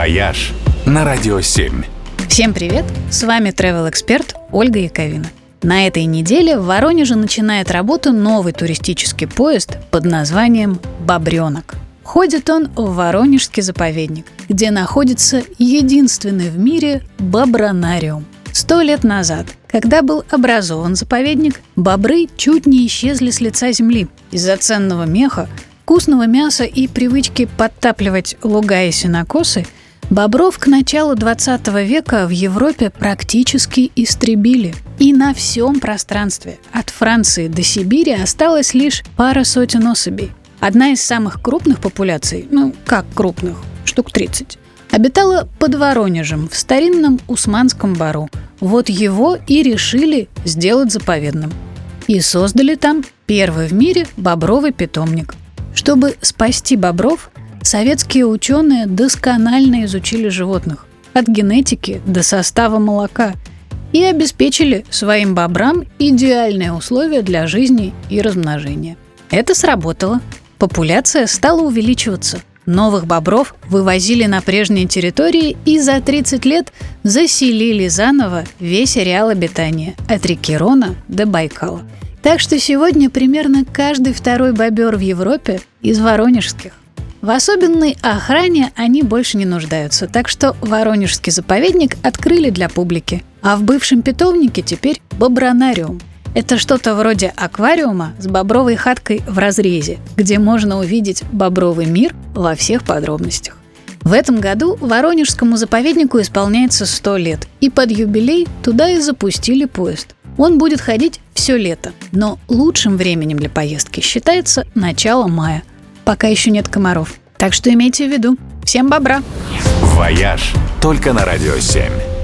«Вояж» на Радио 7. Всем привет! С вами travel эксперт Ольга Яковина. На этой неделе в Воронеже начинает работу новый туристический поезд под названием «Бобренок». Ходит он в Воронежский заповедник, где находится единственный в мире бобронариум. Сто лет назад, когда был образован заповедник, бобры чуть не исчезли с лица земли. Из-за ценного меха вкусного мяса и привычки подтапливать луга и сенокосы, бобров к началу 20 века в Европе практически истребили. И на всем пространстве, от Франции до Сибири, осталось лишь пара сотен особей. Одна из самых крупных популяций, ну как крупных, штук 30, обитала под Воронежем в старинном Усманском бару. Вот его и решили сделать заповедным. И создали там первый в мире бобровый питомник. Чтобы спасти бобров, советские ученые досконально изучили животных от генетики до состава молока и обеспечили своим бобрам идеальные условия для жизни и размножения. Это сработало. Популяция стала увеличиваться. Новых бобров вывозили на прежние территории и за 30 лет заселили заново весь ареал обитания от реки Рона до Байкала – так что сегодня примерно каждый второй бобер в Европе из воронежских. В особенной охране они больше не нуждаются, так что Воронежский заповедник открыли для публики. А в бывшем питомнике теперь бобронариум. Это что-то вроде аквариума с бобровой хаткой в разрезе, где можно увидеть бобровый мир во всех подробностях. В этом году Воронежскому заповеднику исполняется 100 лет, и под юбилей туда и запустили поезд. Он будет ходить все лето, но лучшим временем для поездки считается начало мая, пока еще нет комаров. Так что имейте в виду. Всем бобра! «Вояж» только на Радио 7.